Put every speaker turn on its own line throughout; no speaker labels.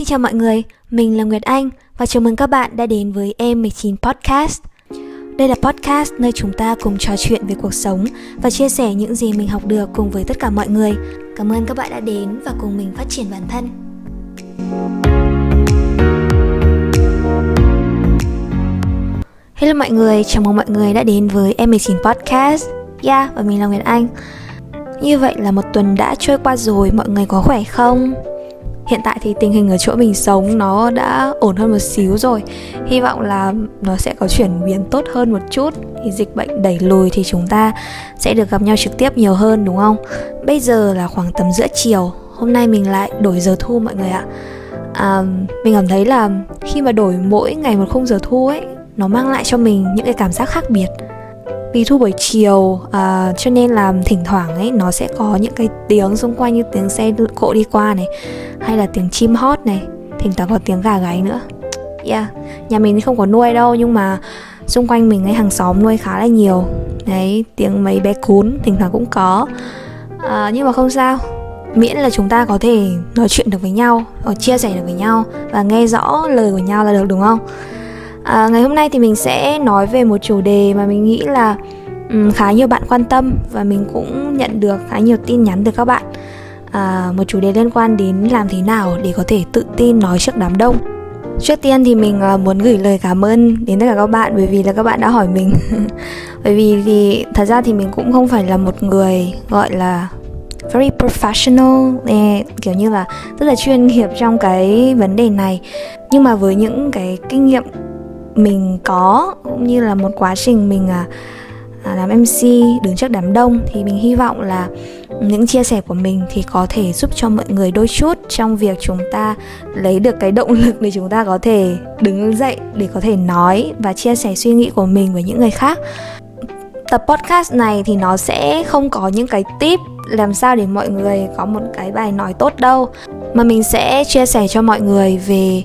Xin chào mọi người, mình là Nguyệt Anh và chào mừng các bạn đã đến với Em19 Podcast. Đây là podcast nơi chúng ta cùng trò chuyện về cuộc sống và chia sẻ những gì mình học được cùng với tất cả mọi người. Cảm ơn các bạn đã đến và cùng mình phát triển bản thân. Hello mọi người, chào mừng mọi người đã đến với Em19 Podcast. Yeah, và mình là Nguyệt Anh. Như vậy là một tuần đã trôi qua rồi, mọi người có khỏe không? Hiện tại thì tình hình ở chỗ mình sống nó đã ổn hơn một xíu rồi. Hy vọng là nó sẽ có chuyển biến tốt hơn một chút. Thì dịch bệnh đẩy lùi thì chúng ta sẽ được gặp nhau trực tiếp nhiều hơn đúng không? Bây giờ là khoảng tầm giữa chiều. Hôm nay mình lại đổi giờ thu mọi người ạ. À, mình cảm thấy là khi mà đổi mỗi ngày một khung giờ thu ấy nó mang lại cho mình những cái cảm giác khác biệt vì thu buổi chiều uh, cho nên là thỉnh thoảng ấy nó sẽ có những cái tiếng xung quanh như tiếng xe cộ đi qua này hay là tiếng chim hót này thỉnh thoảng có tiếng gà gáy nữa. Yeah nhà mình thì không có nuôi đâu nhưng mà xung quanh mình ấy hàng xóm nuôi khá là nhiều. Đấy tiếng mấy bé cún thỉnh thoảng cũng có. Uh, nhưng mà không sao miễn là chúng ta có thể nói chuyện được với nhau hoặc chia sẻ được với nhau và nghe rõ lời của nhau là được đúng không? À, ngày hôm nay thì mình sẽ nói về một chủ đề mà mình nghĩ là um, khá nhiều bạn quan tâm và mình cũng nhận được khá nhiều tin nhắn từ các bạn. À, một chủ đề liên quan đến làm thế nào để có thể tự tin nói trước đám đông. Trước tiên thì mình uh, muốn gửi lời cảm ơn đến tất cả các bạn bởi vì là các bạn đã hỏi mình. Bởi vì thì thật ra thì mình cũng không phải là một người gọi là very professional eh, kiểu như là rất là chuyên nghiệp trong cái vấn đề này. Nhưng mà với những cái kinh nghiệm mình có cũng như là một quá trình mình à, à, làm MC đứng trước đám đông thì mình hy vọng là những chia sẻ của mình thì có thể giúp cho mọi người đôi chút trong việc chúng ta lấy được cái động lực để chúng ta có thể đứng dậy để có thể nói và chia sẻ suy nghĩ của mình với những người khác. Tập podcast này thì nó sẽ không có những cái tip làm sao để mọi người có một cái bài nói tốt đâu mà mình sẽ chia sẻ cho mọi người về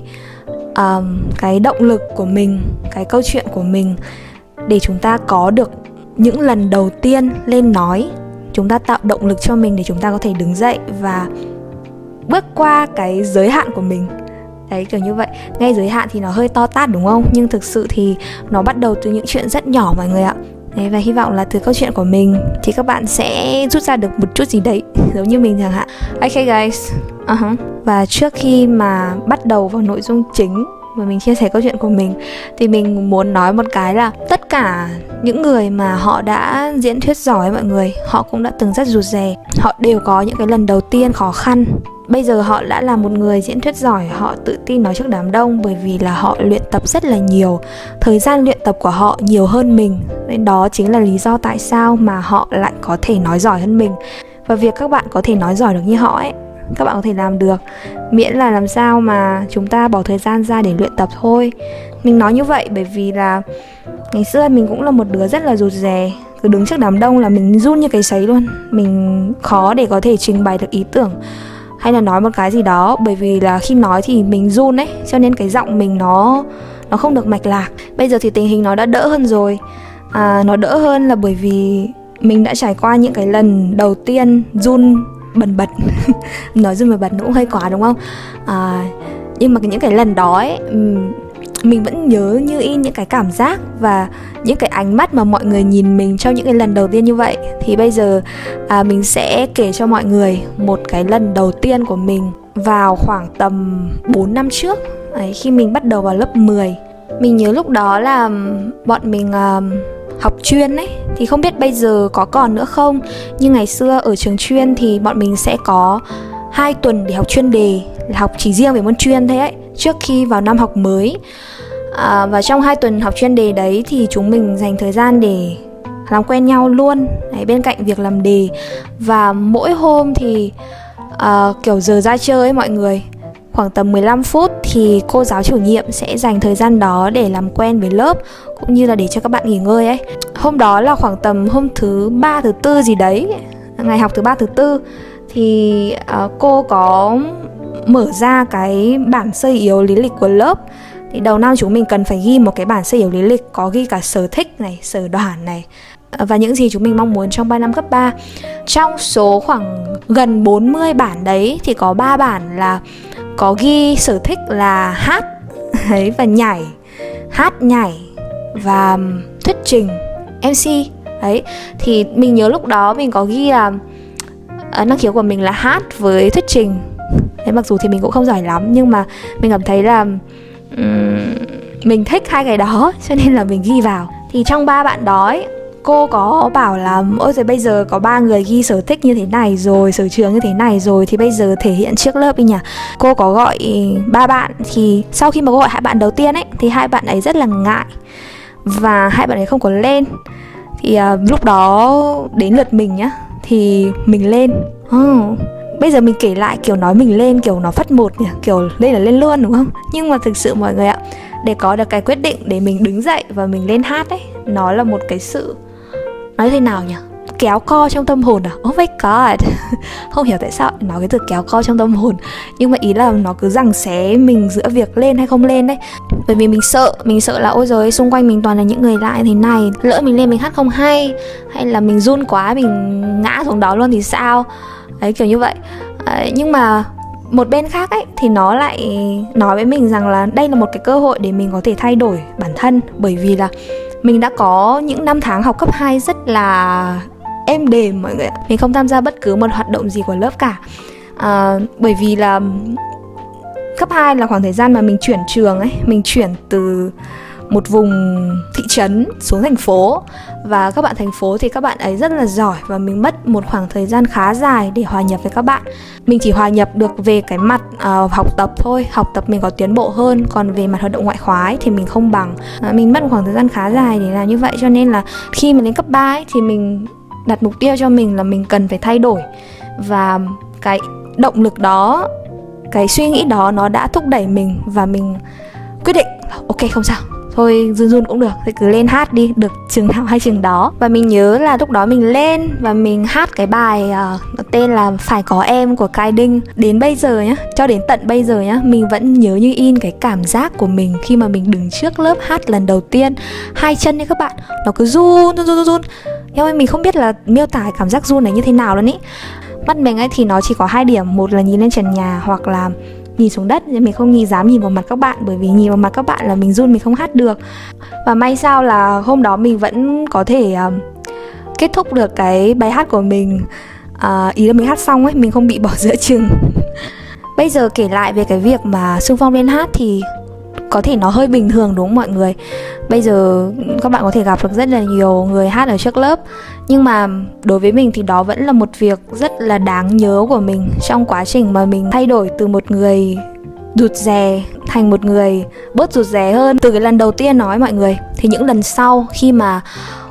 um, cái động lực của mình cái câu chuyện của mình để chúng ta có được những lần đầu tiên lên nói chúng ta tạo động lực cho mình để chúng ta có thể đứng dậy và bước qua cái giới hạn của mình. Đấy kiểu như vậy. Ngay giới hạn thì nó hơi to tát đúng không? Nhưng thực sự thì nó bắt đầu từ những chuyện rất nhỏ mọi người ạ. Đấy, và hy vọng là từ câu chuyện của mình thì các bạn sẽ rút ra được một chút gì đấy giống như mình chẳng hạn. Okay guys. Uh-huh. và trước khi mà bắt đầu vào nội dung chính mà mình chia sẻ câu chuyện của mình thì mình muốn nói một cái là tất cả những người mà họ đã diễn thuyết giỏi mọi người họ cũng đã từng rất rụt rè. Họ đều có những cái lần đầu tiên khó khăn bây giờ họ đã là một người diễn thuyết giỏi, họ tự tin nói trước đám đông bởi vì là họ luyện tập rất là nhiều. Thời gian luyện tập của họ nhiều hơn mình, nên đó chính là lý do tại sao mà họ lại có thể nói giỏi hơn mình. Và việc các bạn có thể nói giỏi được như họ ấy, các bạn có thể làm được. Miễn là làm sao mà chúng ta bỏ thời gian ra để luyện tập thôi. Mình nói như vậy bởi vì là ngày xưa mình cũng là một đứa rất là rụt rè. Cứ đứng trước đám đông là mình run như cái sấy luôn. Mình khó để có thể trình bày được ý tưởng hay là nói một cái gì đó bởi vì là khi nói thì mình run ấy cho nên cái giọng mình nó nó không được mạch lạc. Bây giờ thì tình hình nó đã đỡ hơn rồi. À, nó đỡ hơn là bởi vì mình đã trải qua những cái lần đầu tiên run bần bật. Nói run bần bật nó cũng hơi quá đúng không? À, nhưng mà những cái lần đó ấy mình vẫn nhớ như in những cái cảm giác và những cái ánh mắt mà mọi người nhìn mình trong những cái lần đầu tiên như vậy. Thì bây giờ à, mình sẽ kể cho mọi người một cái lần đầu tiên của mình vào khoảng tầm 4 năm trước. Ấy, khi mình bắt đầu vào lớp 10 mình nhớ lúc đó là bọn mình uh, học chuyên ấy. Thì không biết bây giờ có còn nữa không? Nhưng ngày xưa ở trường chuyên thì bọn mình sẽ có hai tuần để học chuyên đề là học chỉ riêng về môn chuyên thế. ấy trước khi vào năm học mới à, và trong hai tuần học chuyên đề đấy thì chúng mình dành thời gian để làm quen nhau luôn đấy, bên cạnh việc làm đề và mỗi hôm thì uh, kiểu giờ ra chơi ấy mọi người khoảng tầm 15 phút thì cô giáo chủ nhiệm sẽ dành thời gian đó để làm quen với lớp cũng như là để cho các bạn nghỉ ngơi ấy. Hôm đó là khoảng tầm hôm thứ ba thứ tư gì đấy, ngày học thứ ba thứ tư thì uh, cô có mở ra cái bản sơ yếu lý lịch của lớp thì đầu năm chúng mình cần phải ghi một cái bản sơ yếu lý lịch có ghi cả sở thích này, sở đoản này à, và những gì chúng mình mong muốn trong 3 năm cấp 3. Trong số khoảng gần 40 bản đấy thì có 3 bản là có ghi sở thích là hát ấy và nhảy hát nhảy và thuyết trình mc đấy thì mình nhớ lúc đó mình có ghi là Ờ, năng khiếu của mình là hát với thuyết trình. Đấy mặc dù thì mình cũng không giỏi lắm nhưng mà mình cảm thấy là um, mình thích hai cái đó cho nên là mình ghi vào. Thì trong ba bạn đó ấy, cô có bảo là ôi rồi bây giờ có ba người ghi sở thích như thế này rồi sở trường như thế này rồi thì bây giờ thể hiện trước lớp đi nhỉ? Cô có gọi ba bạn thì sau khi mà cô gọi hai bạn đầu tiên ấy thì hai bạn ấy rất là ngại và hai bạn ấy không có lên. Thì uh, lúc đó đến lượt mình nhá thì mình lên. Oh, bây giờ mình kể lại kiểu nói mình lên kiểu nó phát một nhỉ? Kiểu lên là lên luôn đúng không? Nhưng mà thực sự mọi người ạ để có được cái quyết định để mình đứng dậy và mình lên hát ấy nó là một cái sự nói thế nào nhỉ? Kéo co trong tâm hồn à? Oh my god. Không hiểu tại sao nói cái từ kéo co trong tâm hồn. Nhưng mà ý là nó cứ rằng xé mình giữa việc lên hay không lên đấy. Bởi vì mình sợ mình sợ là ôi giời xung quanh mình toàn là những người lại thế này. Lỡ mình lên mình hát không hay hay là mình run quá mình ngã xuống đó luôn thì sao? Đấy kiểu như vậy. À, nhưng mà một bên khác ấy thì nó lại nói với mình rằng là đây là một cái cơ hội để mình có thể thay đổi bản thân. Bởi vì là mình đã có những năm tháng học cấp 2 rất là êm đềm mọi người ạ. Mình không tham gia bất cứ một hoạt động gì của lớp cả. À, bởi vì là cấp 2 là khoảng thời gian mà mình chuyển trường ấy mình chuyển từ một vùng thị trấn xuống thành phố. Và các bạn thành phố thì các bạn ấy rất là giỏi và mình mất một khoảng thời gian khá dài để hòa nhập với các bạn. Mình chỉ hòa nhập được về cái mặt uh, học tập thôi học tập mình có tiến bộ hơn. Còn về mặt hoạt động ngoại khóa ấy, thì mình không bằng. Uh, mình mất một khoảng thời gian khá dài để làm như vậy. Cho nên là khi mà đến cấp 3 ấy, thì mình đặt mục tiêu cho mình là mình cần phải thay đổi. Và cái động lực đó, cái suy nghĩ đó nó đã thúc đẩy mình và mình quyết định ok, không sao thôi run run cũng được thì cứ lên hát đi được chừng nào hay chừng đó. Và mình nhớ là lúc đó mình lên và mình hát cái bài uh, tên là phải có em của Kai Đinh. Đến bây giờ nhá cho đến tận bây giờ nhá mình vẫn nhớ như in cái cảm giác của mình khi mà mình đứng trước lớp hát lần đầu tiên. Hai chân ấy các bạn nó cứ run run run run nhưng mà mình không biết là miêu tả cảm giác run này như thế nào luôn ý. Mắt mình ấy thì nó chỉ có hai điểm một là nhìn lên trần nhà hoặc là nhìn xuống đất nên mình không nhìn dám nhìn vào mặt các bạn bởi vì nhìn vào mặt các bạn là mình run mình không hát được. Và may sao là hôm đó mình vẫn có thể uh, kết thúc được cái bài hát của mình. Uh, ý là mình hát xong ấy mình không bị bỏ giữa chừng. Bây giờ kể lại về cái việc mà xung phong lên hát thì có thể nó hơi bình thường, đúng không mọi người? Bây giờ các bạn có thể gặp được rất là nhiều người hát ở trước lớp. Nhưng mà đối với mình thì đó vẫn là một việc rất là đáng nhớ của mình. Trong quá trình mà mình thay đổi từ một người rụt rè thành một người bớt rụt rè hơn. Từ cái lần đầu tiên nói mọi người, thì những lần sau khi mà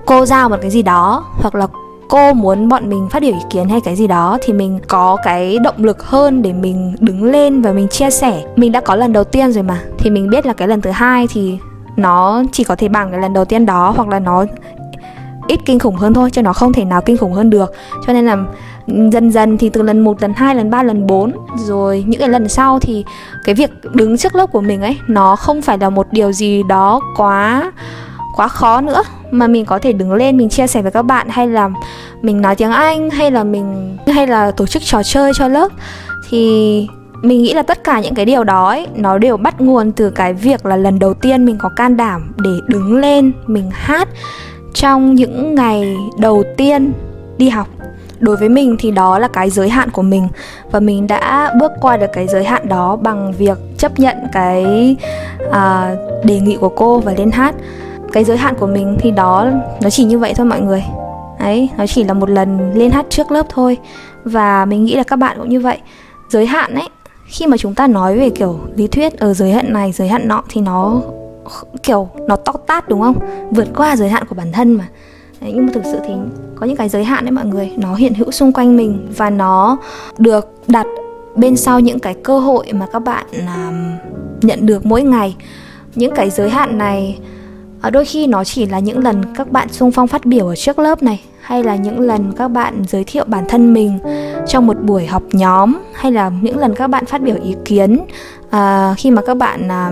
cô giao một cái gì đó, hoặc là cô muốn bọn mình phát biểu ý kiến hay cái gì đó thì mình có cái động lực hơn để mình đứng lên và mình chia sẻ. Mình đã có lần đầu tiên rồi mà. Thì mình biết là cái lần thứ hai thì nó chỉ có thể bằng cái lần đầu tiên đó hoặc là nó ít kinh khủng hơn thôi chứ nó không thể nào kinh khủng hơn được. Cho nên là dần dần thì từ lần 1, lần 2, lần 3, lần 4 rồi những cái lần sau thì cái việc đứng trước lớp của mình ấy nó không phải là một điều gì đó quá quá khó nữa mà mình có thể đứng lên mình chia sẻ với các bạn hay là mình nói tiếng Anh hay là mình hay là tổ chức trò chơi cho lớp. Thì mình nghĩ là tất cả những cái điều đó ấy, nó đều bắt nguồn từ cái việc là lần đầu tiên mình có can đảm để đứng lên mình hát trong những ngày đầu tiên đi học. Đối với mình thì đó là cái giới hạn của mình và mình đã bước qua được cái giới hạn đó bằng việc chấp nhận cái à, đề nghị của cô và lên hát cái giới hạn của mình thì đó nó chỉ như vậy thôi mọi người. Đấy nó chỉ là một lần lên hát trước lớp thôi. Và mình nghĩ là các bạn cũng như vậy. Giới hạn ấy khi mà chúng ta nói về kiểu lý thuyết ở giới hạn này giới hạn nọ thì nó kiểu nó to tát đúng không? Vượt qua giới hạn của bản thân mà. Đấy, nhưng mà thực sự thì có những cái giới hạn đấy mọi người nó hiện hữu xung quanh mình và nó được đặt bên sau những cái cơ hội mà các bạn uh, nhận được mỗi ngày. Những cái giới hạn này ở đôi khi nó chỉ là những lần các bạn xung phong phát biểu ở trước lớp này hay là những lần các bạn giới thiệu bản thân mình trong một buổi họp nhóm hay là những lần các bạn phát biểu ý kiến à, khi mà các bạn à,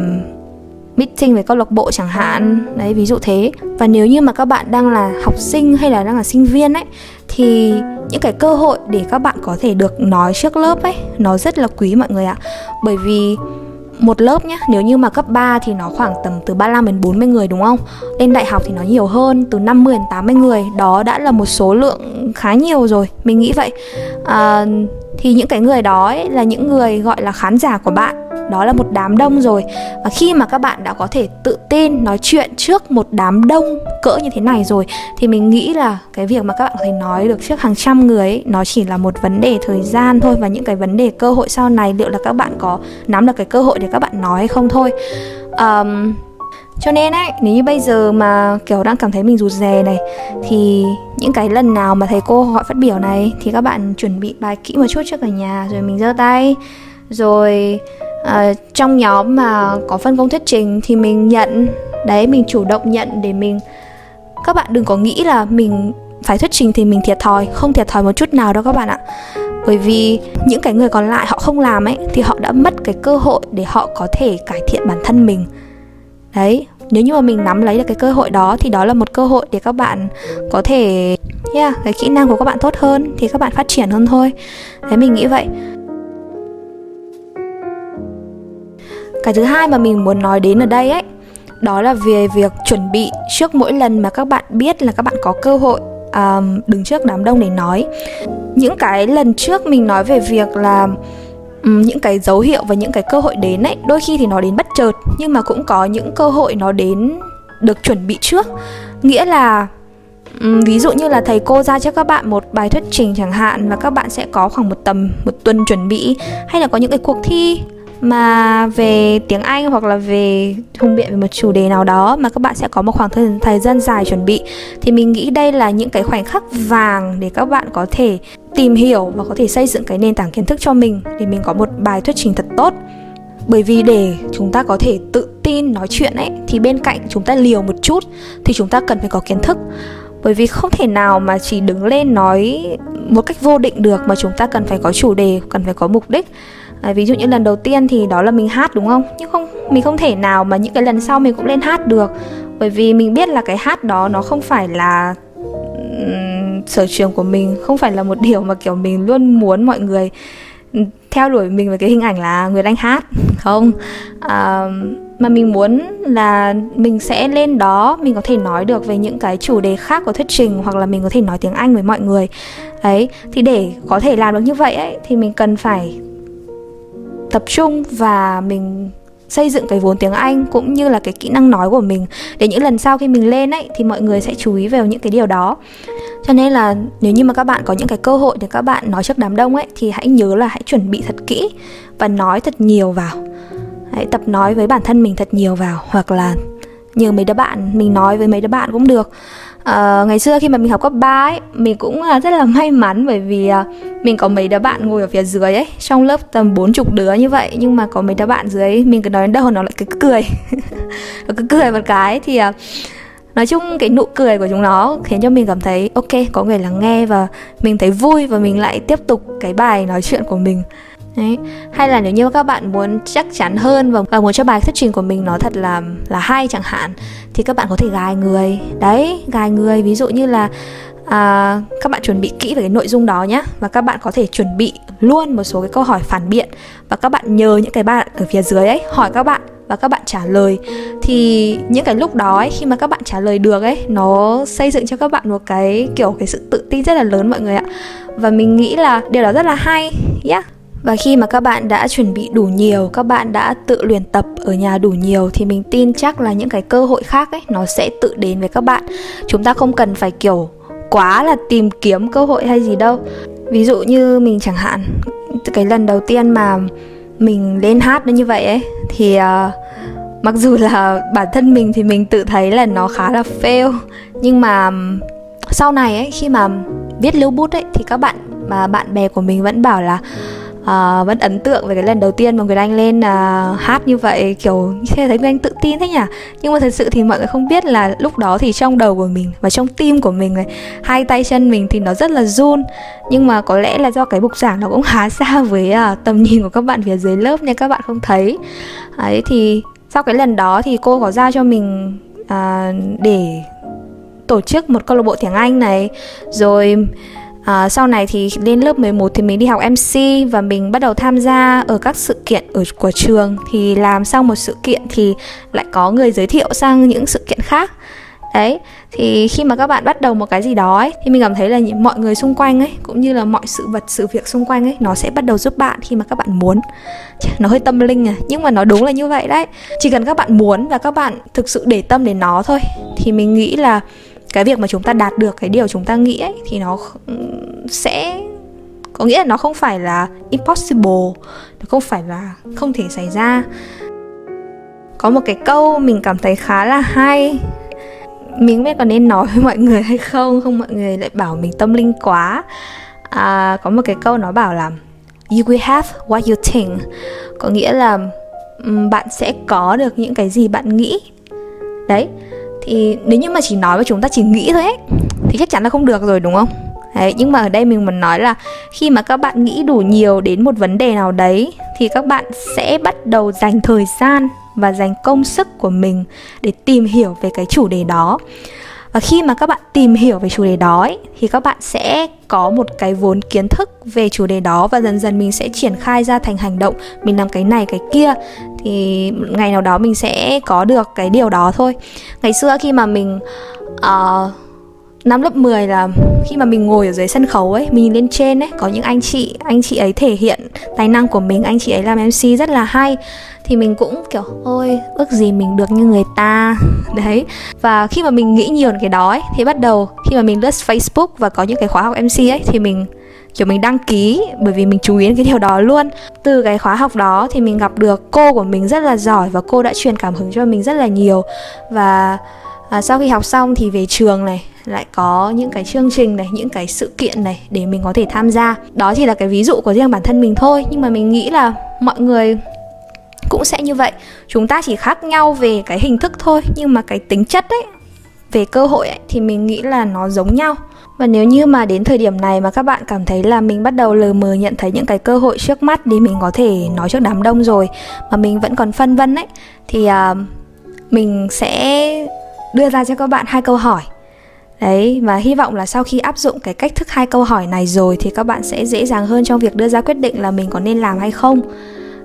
meeting với câu lạc bộ chẳng hạn. Đấy ví dụ thế. Và nếu như mà các bạn đang là học sinh hay là đang là sinh viên ấy thì những cái cơ hội để các bạn có thể được nói trước lớp ấy nó rất là quý mọi người ạ. Bởi vì một lớp nhá, Nếu như mà cấp 3 thì nó khoảng tầm từ 35 đến 40 người đúng không? Lên đại học thì nó nhiều hơn Từ 50 đến 80 người. Đó đã là một số lượng khá nhiều rồi Mình nghĩ vậy. À, thì những cái người đó ấy, là những người gọi là khán giả của bạn. Đó là một đám đông rồi. Và khi mà các bạn đã có thể tự tin nói chuyện trước một đám đông cỡ như thế này rồi thì mình nghĩ là cái việc mà các bạn có thể nói được trước hàng trăm người ấy, nó chỉ là một vấn đề thời gian thôi. Và những cái vấn đề cơ hội sau này liệu là các bạn có nắm được cái cơ hội để các bạn nói hay không thôi. Um, cho nên ấy nếu như bây giờ mà kiểu đang cảm thấy mình rụt rè này thì những cái lần nào mà thầy cô gọi phát biểu này thì các bạn chuẩn bị bài kỹ một chút trước ở nhà rồi mình giơ tay. Rồi uh, trong nhóm mà có phân công thuyết trình thì mình nhận. Đấy mình chủ động nhận để mình các bạn đừng có nghĩ là mình phải thuyết trình thì mình thiệt thòi không thiệt thòi một chút nào đâu các bạn ạ. Bởi vì những cái người còn lại họ không làm ấy thì họ đã mất cái cơ hội để họ có thể cải thiện bản thân mình đấy nếu như mà mình nắm lấy được cái cơ hội đó thì đó là một cơ hội để các bạn có thể yeah, cái kỹ năng của các bạn tốt hơn thì các bạn phát triển hơn thôi. Đấy mình nghĩ vậy. Cái thứ hai mà mình muốn nói đến ở đây ấy đó là về việc chuẩn bị trước mỗi lần mà các bạn biết là các bạn có cơ hội um, đứng trước đám đông để nói. Những cái lần trước mình nói về việc là Ừ, những cái dấu hiệu và những cái cơ hội đến ấy, đôi khi thì nó đến bất chợt, nhưng mà cũng có những cơ hội nó đến được chuẩn bị trước. Nghĩa là ừ, ví dụ như là thầy cô ra cho các bạn một bài thuyết trình chẳng hạn và các bạn sẽ có khoảng một tầm, một tuần chuẩn bị, hay là có những cái cuộc thi mà về tiếng Anh hoặc là về hùng biện về một chủ đề nào đó mà các bạn sẽ có một khoảng thời, thời gian dài chuẩn bị thì mình nghĩ đây là những cái khoảnh khắc vàng để các bạn có thể tìm hiểu và có thể xây dựng cái nền tảng kiến thức cho mình để mình có một bài thuyết trình thật tốt. Bởi vì để chúng ta có thể tự tin nói chuyện ấy thì bên cạnh chúng ta liều một chút thì chúng ta cần phải có kiến thức. Bởi vì không thể nào mà chỉ đứng lên nói một cách vô định được mà chúng ta cần phải có chủ đề cần phải có mục đích à, ví dụ như lần đầu tiên thì đó là mình hát đúng không? Nhưng không mình không thể nào mà những cái lần sau mình cũng lên hát được. Bởi vì mình biết là cái hát đó nó không phải là sở trường của mình không phải là một điều mà kiểu mình luôn muốn mọi người theo đuổi mình với cái hình ảnh là người đang hát không? À, mà mình muốn là mình sẽ lên đó mình có thể nói được về những cái chủ đề khác của thuyết trình hoặc là mình có thể nói tiếng anh với mọi người. Ấy thì để có thể làm được như vậy ấy thì mình cần phải tập trung và mình xây dựng cái vốn tiếng Anh cũng như là cái kỹ năng nói của mình để những lần sau khi mình lên ấy, thì mọi người sẽ chú ý vào những cái điều đó. Cho nên là nếu như mà các bạn có những cái cơ hội để các bạn nói trước đám đông ấy, thì hãy nhớ là hãy chuẩn bị thật kỹ và nói thật nhiều vào. Hãy tập nói với bản thân mình thật nhiều vào, hoặc là nhờ mấy đứa bạn, mình nói với mấy đứa bạn cũng được uh, ngày xưa khi mà mình học cấp 3 ấy mình cũng uh, rất là may mắn bởi vì uh, mình có mấy đứa bạn ngồi ở phía dưới ấy trong lớp tầm bốn chục đứa như vậy. Nhưng mà có mấy đứa bạn dưới mình cứ nói đến đâu nó lại cứ cười. Nó cứ cười một cái thì uh, nói chung cái nụ cười của chúng nó khiến cho mình cảm thấy ok có người lắng nghe và mình thấy vui và mình lại tiếp tục cái bài nói chuyện của mình. Đấy. Hay là nếu như các bạn muốn chắc chắn hơn và, và muốn cho bài thuyết trình của mình nó thật là là hay chẳng hạn thì các bạn có thể gài người. Đấy gài người. Ví dụ như là à, các bạn chuẩn bị kỹ về cái nội dung đó nhé và các bạn có thể chuẩn bị luôn một số cái câu hỏi phản biện và các bạn nhờ những cái bạn ở phía dưới ấy hỏi các bạn và các bạn trả lời. Thì những cái lúc đó ấy, khi mà các bạn trả lời được ấy nó xây dựng cho các bạn một cái kiểu cái sự tự tin rất là lớn mọi người ạ. Và mình nghĩ là điều đó rất là hay yeah và khi mà các bạn đã chuẩn bị đủ nhiều các bạn đã tự luyện tập ở nhà đủ nhiều thì mình tin chắc là những cái cơ hội khác ấy nó sẽ tự đến với các bạn. Chúng ta không cần phải kiểu quá là tìm kiếm cơ hội hay gì đâu. Ví dụ như mình chẳng hạn cái lần đầu tiên mà mình lên hát nó như vậy ấy thì uh, mặc dù là bản thân mình thì mình tự thấy là nó khá là fail. Nhưng mà sau này ấy khi mà viết lưu bút ấy thì các bạn mà bạn bè của mình vẫn bảo là uh, vẫn ấn tượng về cái lần đầu tiên mà người Anh lên uh, hát như vậy kiểu thấy người Anh tự tin thế nhỉ? Nhưng mà thật sự thì mọi người không biết là lúc đó thì trong đầu của mình và trong tim của mình này hai tay chân mình thì nó rất là run. Nhưng mà có lẽ là do cái bục giảng nó cũng khá xa với uh, tầm nhìn của các bạn phía dưới lớp nên các bạn không thấy. Ấy thì sau cái lần đó thì cô có giao cho mình uh, để tổ chức một câu lạc bộ tiếng Anh này. Rồi À, sau này thì lên lớp 11 thì mình đi học MC và mình bắt đầu tham gia ở các sự kiện ở của trường. Thì làm xong một sự kiện thì lại có người giới thiệu sang những sự kiện khác. Đấy thì khi mà các bạn bắt đầu một cái gì đó ấy thì mình cảm thấy là những mọi người xung quanh ấy cũng như là mọi sự vật sự việc xung quanh ấy nó sẽ bắt đầu giúp bạn khi mà các bạn muốn. Nó hơi tâm linh à nhưng mà nó đúng là như vậy đấy. Chỉ cần các bạn muốn và các bạn thực sự để tâm đến nó thôi thì mình nghĩ là cái việc mà chúng ta đạt được cái điều chúng ta nghĩ ấy thì nó sẽ có nghĩa là nó không phải là impossible nó không phải là không thể xảy ra. Có một cái câu mình cảm thấy khá là hay. Mình không biết có nên nói với mọi người hay không không mọi người lại bảo mình tâm linh quá. À, có một cái câu nó bảo là you will have what you think. Có nghĩa là bạn sẽ có được những cái gì bạn nghĩ. Đấy thì nếu như mà chỉ nói với chúng ta chỉ nghĩ thôi ấy thì chắc chắn là không được rồi đúng không? Đấy, nhưng mà ở đây mình muốn nói là khi mà các bạn nghĩ đủ nhiều đến một vấn đề nào đấy thì các bạn sẽ bắt đầu dành thời gian và dành công sức của mình để tìm hiểu về cái chủ đề đó và khi mà các bạn tìm hiểu về chủ đề đó ấy, thì các bạn sẽ có một cái vốn kiến thức về chủ đề đó và dần dần mình sẽ triển khai ra thành hành động. Mình làm cái này cái kia thì ngày nào đó mình sẽ có được cái điều đó thôi. Ngày xưa khi mà mình uh, năm lớp 10 là khi mà mình ngồi ở dưới sân khấu ấy, mình lên trên ấy, có những anh chị anh chị ấy thể hiện tài năng của mình, anh chị ấy làm mc rất là hay. Thì mình cũng kiểu, ôi, ước gì mình được như người ta. Đấy. Và khi mà mình nghĩ nhiều cái đó ấy, thì bắt đầu khi mà mình lướt facebook và có những cái khóa học mc ấy, thì mình, kiểu, mình đăng ký bởi vì mình chú ý đến cái điều đó luôn. Từ cái khóa học đó thì mình gặp được cô của mình rất là giỏi và cô đã truyền cảm hứng cho mình rất là nhiều. Và à, sau khi học xong thì về trường này lại có những cái chương trình này những cái sự kiện này để mình có thể tham gia. Đó chỉ là cái ví dụ của riêng bản thân mình thôi nhưng mà mình nghĩ là mọi người cũng sẽ như vậy. Chúng ta chỉ khác nhau về cái hình thức thôi nhưng mà cái tính chất ấy về cơ hội ấy, thì mình nghĩ là nó giống nhau. Và nếu như mà đến thời điểm này mà các bạn cảm thấy là mình bắt đầu lờ mờ nhận thấy những cái cơ hội trước mắt để mình có thể nói trước đám đông rồi mà mình vẫn còn phân vân ấy thì uh, mình sẽ đưa ra cho các bạn hai câu hỏi Đấy, và hy vọng là sau khi áp dụng cái cách thức hai câu hỏi này rồi thì các bạn sẽ dễ dàng hơn trong việc đưa ra quyết định là mình có nên làm hay không.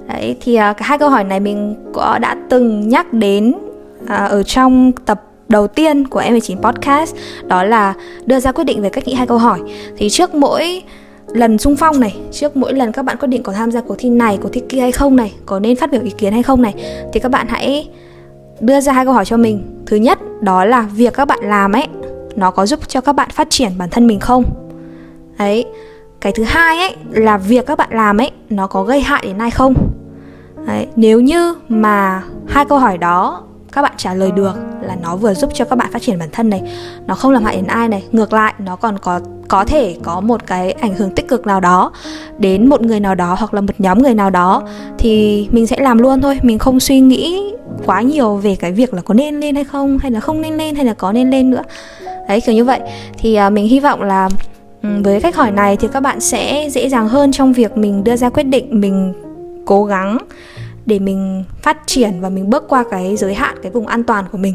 Đấy, thì uh, hai câu hỏi này mình có đã từng nhắc đến uh, ở trong tập đầu tiên của M19 Podcast đó là đưa ra quyết định về cách nghĩ hai câu hỏi. Thì trước mỗi lần xung phong này trước mỗi lần các bạn quyết định có tham gia cuộc thi này cuộc thi kia hay không này có nên phát biểu ý kiến hay không này thì các bạn hãy đưa ra hai câu hỏi cho mình. Thứ nhất đó là việc các bạn làm ấy nó có giúp cho các bạn phát triển bản thân mình không? Ấy cái thứ hai ấy là việc các bạn làm ấy nó có gây hại đến ai không? Đấy, nếu như mà hai câu hỏi đó các bạn trả lời được là nó vừa giúp cho các bạn phát triển bản thân này nó không làm hại đến ai này ngược lại nó còn có có thể có một cái ảnh hưởng tích cực nào đó đến một người nào đó hoặc là một nhóm người nào đó thì mình sẽ làm luôn thôi. Mình không suy nghĩ quá nhiều về cái việc là có nên lên hay không hay là không nên lên hay là có nên lên nữa. Đấy kiểu như vậy. Thì uh, mình hy vọng là ừ, với cách hỏi này thì các bạn sẽ dễ dàng hơn trong việc mình đưa ra quyết định mình cố gắng để mình phát triển và mình bước qua cái giới hạn cái vùng an toàn của mình.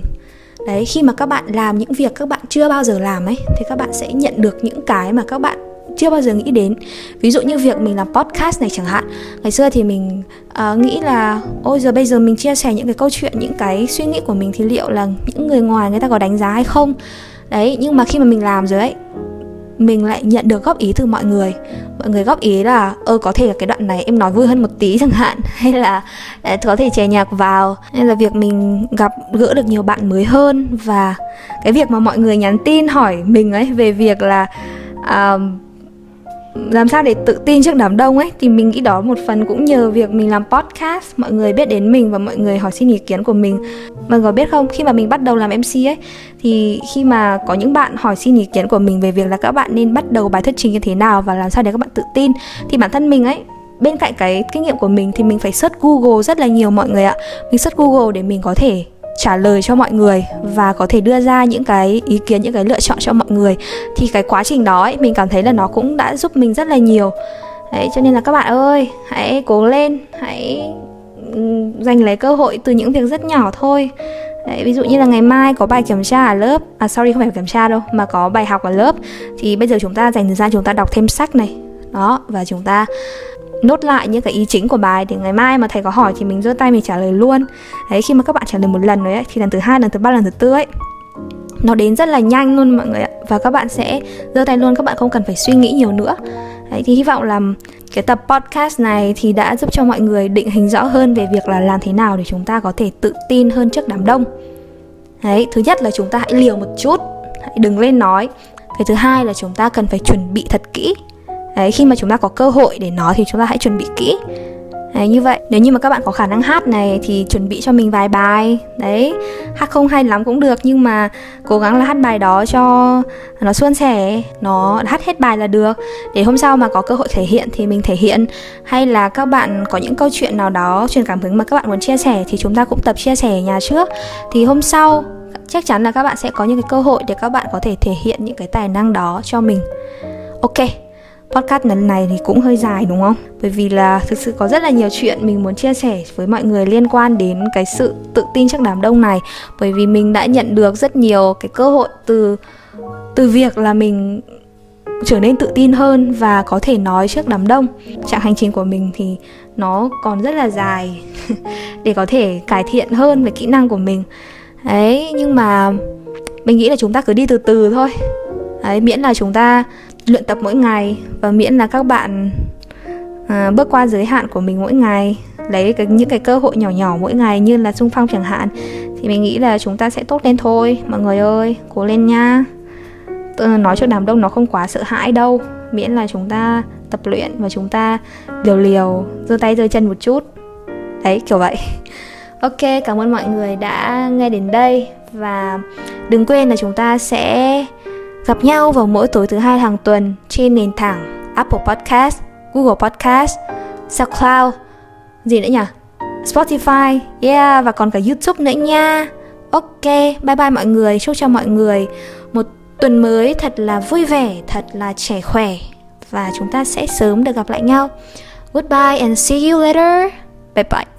Đấy khi mà các bạn làm những việc các bạn chưa bao giờ làm ấy thì các bạn sẽ nhận được những cái mà các bạn chưa bao giờ nghĩ đến. Ví dụ như việc mình làm podcast này chẳng hạn. Ngày xưa thì mình uh, nghĩ là ôi giờ bây giờ mình chia sẻ những cái câu chuyện những cái suy nghĩ của mình thì liệu là những người ngoài người ta có đánh giá hay không? Đấy nhưng mà khi mà mình làm rồi ấy mình lại nhận được góp ý từ mọi người. Mọi người góp ý là ơ có thể là cái đoạn này em nói vui hơn một tí chẳng hạn. Hay là ờ, có thể chè nhạc vào. Nên là việc mình gặp gỡ được nhiều bạn mới hơn và cái việc mà mọi người nhắn tin hỏi mình ấy về việc là uh, làm sao để tự tin trước đám đông ấy? Thì mình nghĩ đó một phần cũng nhờ việc mình làm podcast. Mọi người biết đến mình và mọi người hỏi xin ý kiến của mình. Mọi người biết không? Khi mà mình bắt đầu làm mc ấy, thì khi mà có những bạn hỏi xin ý kiến của mình về việc là các bạn nên bắt đầu bài thuyết trình như thế nào và làm sao để các bạn tự tin, thì bản thân mình ấy, bên cạnh cái kinh nghiệm của mình thì mình phải search Google rất là nhiều mọi người ạ. Mình search Google để mình có thể trả lời cho mọi người và có thể đưa ra những cái ý kiến những cái lựa chọn cho mọi người thì cái quá trình đó ấy, mình cảm thấy là nó cũng đã giúp mình rất là nhiều. Đấy cho nên là các bạn ơi hãy cố lên hãy ừ, giành lấy cơ hội từ những việc rất nhỏ thôi. Đấy, ví dụ như là ngày mai có bài kiểm tra ở lớp à sorry không phải kiểm tra đâu mà có bài học ở lớp thì bây giờ chúng ta dành thời gian chúng ta đọc thêm sách này. Đó và chúng ta nốt lại những cái ý chính của bài thì ngày mai mà thầy có hỏi thì mình giơ tay mình trả lời luôn. Đấy, khi mà các bạn trả lời một lần rồi ấy, thì lần thứ hai, lần thứ ba, lần thứ tư ấy, nó đến rất là nhanh luôn mọi người ạ. Và các bạn sẽ giơ tay luôn, các bạn không cần phải suy nghĩ nhiều nữa. Đấy, thì hy vọng là cái tập podcast này thì đã giúp cho mọi người định hình rõ hơn về việc là làm thế nào để chúng ta có thể tự tin hơn trước đám đông. Đấy, thứ nhất là chúng ta hãy liều một chút, hãy đừng lên nói. Cái thứ hai là chúng ta cần phải chuẩn bị thật kỹ đấy khi mà chúng ta có cơ hội để nói thì chúng ta hãy chuẩn bị kỹ. Đấy, như vậy nếu như mà các bạn có khả năng hát này thì chuẩn bị cho mình vài bài. Đấy hát không hay lắm cũng được nhưng mà cố gắng là hát bài đó cho nó suôn sẻ. Nó hát hết bài là được. Để hôm sau mà có cơ hội thể hiện thì mình thể hiện. Hay là các bạn có những câu chuyện nào đó truyền cảm hứng mà các bạn muốn chia sẻ thì chúng ta cũng tập chia sẻ ở nhà trước. Thì hôm sau chắc chắn là các bạn sẽ có những cái cơ hội để các bạn có thể thể hiện những cái tài năng đó cho mình. Ok podcast lần này thì cũng hơi dài đúng không? Bởi vì là thực sự có rất là nhiều chuyện mình muốn chia sẻ với mọi người liên quan đến cái sự tự tin trước đám đông này bởi vì mình đã nhận được rất nhiều cái cơ hội từ từ việc là mình trở nên tự tin hơn và có thể nói trước đám đông. Trạng hành trình của mình thì nó còn rất là dài để có thể cải thiện hơn về kỹ năng của mình. Đấy, nhưng mà mình nghĩ là chúng ta cứ đi từ từ thôi. Đấy, miễn là chúng ta luyện tập mỗi ngày và miễn là các bạn à, bước qua giới hạn của mình mỗi ngày lấy cái, những cái cơ hội nhỏ nhỏ mỗi ngày như là xung phong chẳng hạn thì mình nghĩ là chúng ta sẽ tốt lên thôi. Mọi người ơi cố lên nha. Nói cho đám đông nó không quá sợ hãi đâu miễn là chúng ta tập luyện và chúng ta liều liều giơ tay giơ chân một chút. Đấy kiểu vậy. Ok cảm ơn mọi người đã nghe đến đây và đừng quên là chúng ta sẽ gặp nhau vào mỗi tối thứ hai hàng tuần trên nền tảng Apple Podcast, Google Podcast, SoundCloud, gì nữa nhỉ? Spotify, yeah và còn cả YouTube nữa nha. Ok, bye bye mọi người, chúc cho mọi người một tuần mới thật là vui vẻ, thật là trẻ khỏe và chúng ta sẽ sớm được gặp lại nhau. Goodbye and see you later. Bye bye.